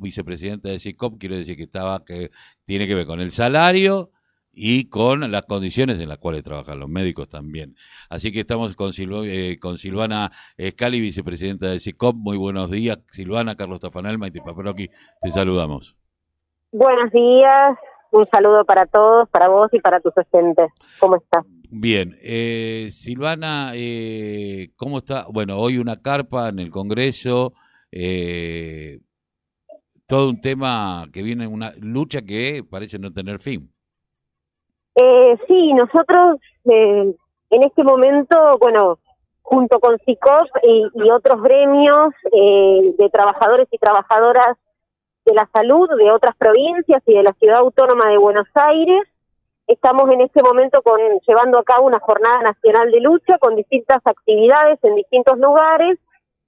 Vicepresidenta de SICOP, quiero decir que estaba que tiene que ver con el salario y con las condiciones en las cuales trabajan los médicos también. Así que estamos con, eh, con Silvana Scali, vicepresidenta de SICOP. Muy buenos días, Silvana, Carlos Tafanel, Maite Paperoqui, te saludamos. Buenos días, un saludo para todos, para vos y para tus oyentes. ¿Cómo estás? Bien, eh, Silvana, eh, ¿cómo está? Bueno, hoy una carpa en el Congreso, eh, todo un tema que viene, una lucha que parece no tener fin. Eh, sí, nosotros eh, en este momento, bueno, junto con SICOP y, y otros gremios eh, de trabajadores y trabajadoras de la salud de otras provincias y de la ciudad autónoma de Buenos Aires, estamos en este momento con, llevando a cabo una jornada nacional de lucha con distintas actividades en distintos lugares,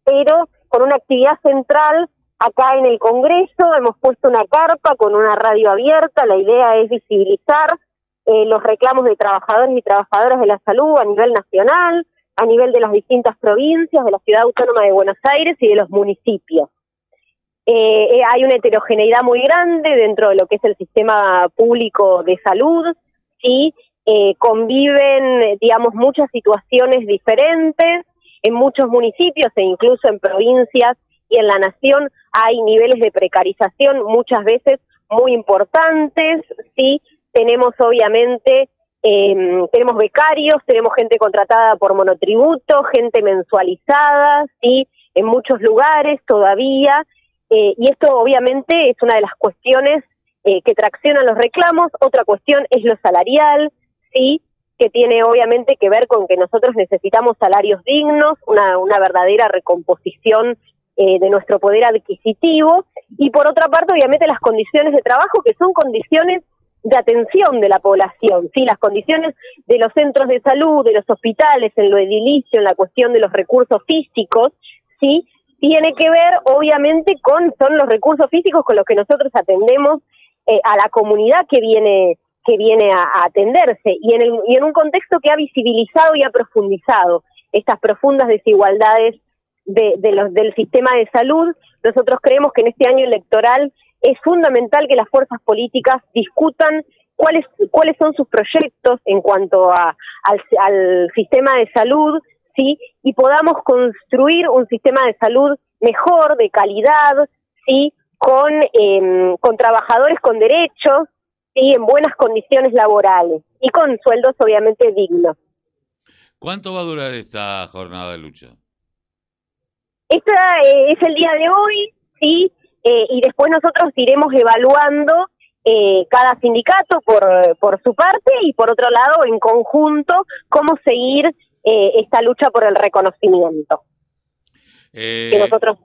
pero con una actividad central acá en el Congreso. Hemos puesto una carpa con una radio abierta. La idea es visibilizar eh, los reclamos de trabajadores y trabajadoras de la salud a nivel nacional, a nivel de las distintas provincias, de la Ciudad Autónoma de Buenos Aires y de los municipios. Eh, eh, hay una heterogeneidad muy grande dentro de lo que es el sistema público de salud, ¿sí? Eh, conviven, digamos, muchas situaciones diferentes en muchos municipios e incluso en provincias y en la nación hay niveles de precarización muchas veces muy importantes, ¿sí? tenemos obviamente, eh, tenemos becarios, tenemos gente contratada por monotributo, gente mensualizada, ¿sí? En muchos lugares todavía, eh, y esto obviamente es una de las cuestiones eh, que traccionan los reclamos. Otra cuestión es lo salarial, ¿sí? que tiene obviamente que ver con que nosotros necesitamos salarios dignos, una, una verdadera recomposición eh, de nuestro poder adquisitivo, y por otra parte, obviamente, las condiciones de trabajo, que son condiciones de atención de la población, sí, las condiciones de los centros de salud, de los hospitales, en lo edilicio, en la cuestión de los recursos físicos, sí, tiene que ver obviamente con son los recursos físicos con los que nosotros atendemos eh, a la comunidad que viene que viene a, atenderse. Y en, el, y en un contexto que ha visibilizado y ha profundizado estas profundas desigualdades de, de los, del sistema de salud, nosotros creemos que en este año electoral es fundamental que las fuerzas políticas discutan cuáles, cuáles son sus proyectos en cuanto a, al, sistema de salud, ¿sí? Y podamos construir un sistema de salud mejor, de calidad, ¿sí? Con, eh, con trabajadores con derechos, ¿sí? En buenas condiciones laborales y con sueldos obviamente dignos. ¿Cuánto va a durar esta jornada de lucha? Esta eh, es el día de hoy, ¿sí? eh, y después nosotros iremos evaluando eh, cada sindicato por, por su parte y por otro lado en conjunto cómo seguir eh, esta lucha por el reconocimiento. Eh, que nosotros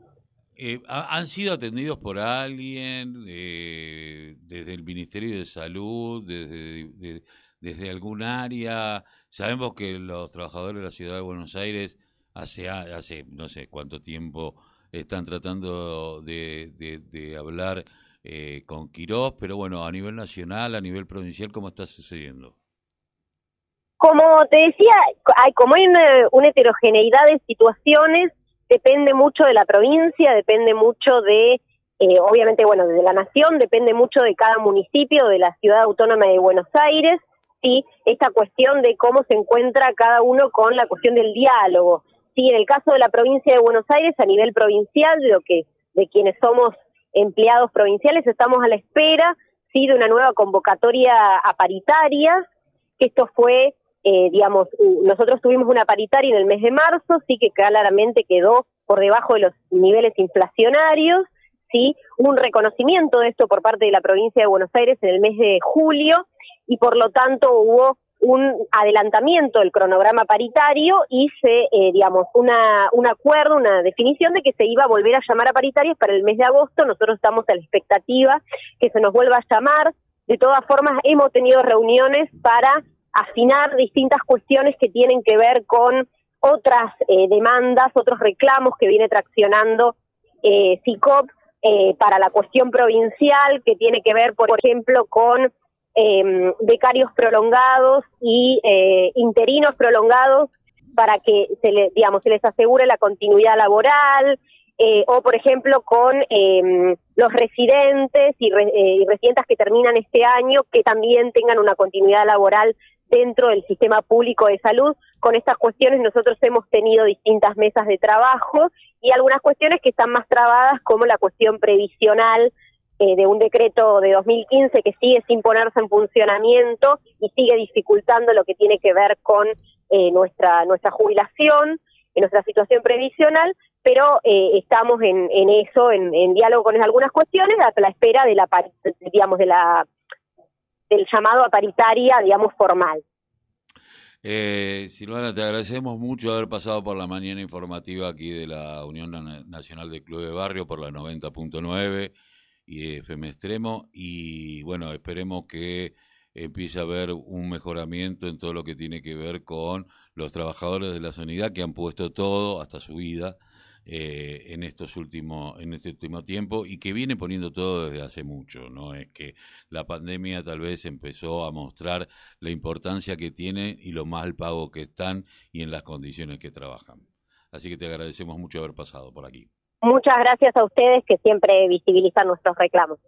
eh, ¿ha- ¿Han sido atendidos por alguien eh, desde el Ministerio de Salud, desde, de- desde algún área? Sabemos que los trabajadores de la Ciudad de Buenos Aires hace, hace no sé cuánto tiempo están tratando de, de- de hablar eh, con Quirós, pero bueno, a nivel nacional, a nivel provincial, ¿cómo está sucediendo? Como te decía, hay, como hay una, heterogeneidad de situaciones, depende mucho de la provincia, depende mucho de, eh, obviamente, bueno, de la nación, depende mucho de cada municipio, de la ciudad autónoma de Buenos Aires, sí, esta cuestión de cómo se encuentra cada uno con la cuestión del diálogo. Sí, en el caso de la provincia de Buenos Aires, a nivel provincial, de lo que, de quienes somos empleados provinciales, estamos a la espera, sí, de una nueva convocatoria a paritarias, que esto fue eh, digamos, nosotros tuvimos una paritaria en el mes de marzo, sí que claramente quedó por debajo de los niveles inflacionarios, sí, un reconocimiento de esto por parte de la provincia de Buenos Aires en el mes de julio y por lo tanto hubo un adelantamiento del cronograma paritario y se, eh, digamos, una, un acuerdo, una definición de que se iba a volver a llamar a paritarios para el mes de agosto. Nosotros estamos a la expectativa que se nos vuelva a llamar. De todas formas, hemos tenido reuniones para afinar distintas cuestiones que tienen que ver con otras eh, demandas, otros reclamos que viene traccionando eh, CICOP eh, para la cuestión provincial, que tiene que ver, por ejemplo, con eh, becarios prolongados y eh, interinos prolongados para que se, le, digamos, se les asegure la continuidad laboral, eh, o por ejemplo con em, los residentes y, y residentes que terminan este año que también tengan una continuidad laboral dentro del sistema público de salud. Con estas cuestiones nosotros hemos tenido distintas mesas de trabajo y algunas cuestiones que están más trabadas como la cuestión previsional eh, de un decreto de 2015 que sigue sin ponerse en funcionamiento y sigue dificultando lo que tiene que ver con eh, nuestra nuestra jubilación, en nuestra situación previsional, pero eh, estamos en, en eso, en, en, diálogo con algunas cuestiones, a la espera de la digamos de la del llamado a paritaria, digamos, formal. Eh, Silvana, te agradecemos mucho haber pasado por la mañana informativa aquí de la Unión Nacional de Club de Barrio por la 90.9 y FM Extremo y bueno, esperemos que empiece a haber un mejoramiento en todo lo que tiene que ver con los trabajadores de la sanidad que han puesto todo hasta su vida eh, en estos últimos en este último tiempo y que viene poniendo todo desde hace mucho no es que la pandemia tal vez empezó a mostrar la importancia que tiene y lo mal pago que están y en las condiciones que trabajan. Así que te agradecemos mucho haber pasado por aquí muchas gracias a ustedes que siempre visibilizan nuestros reclamos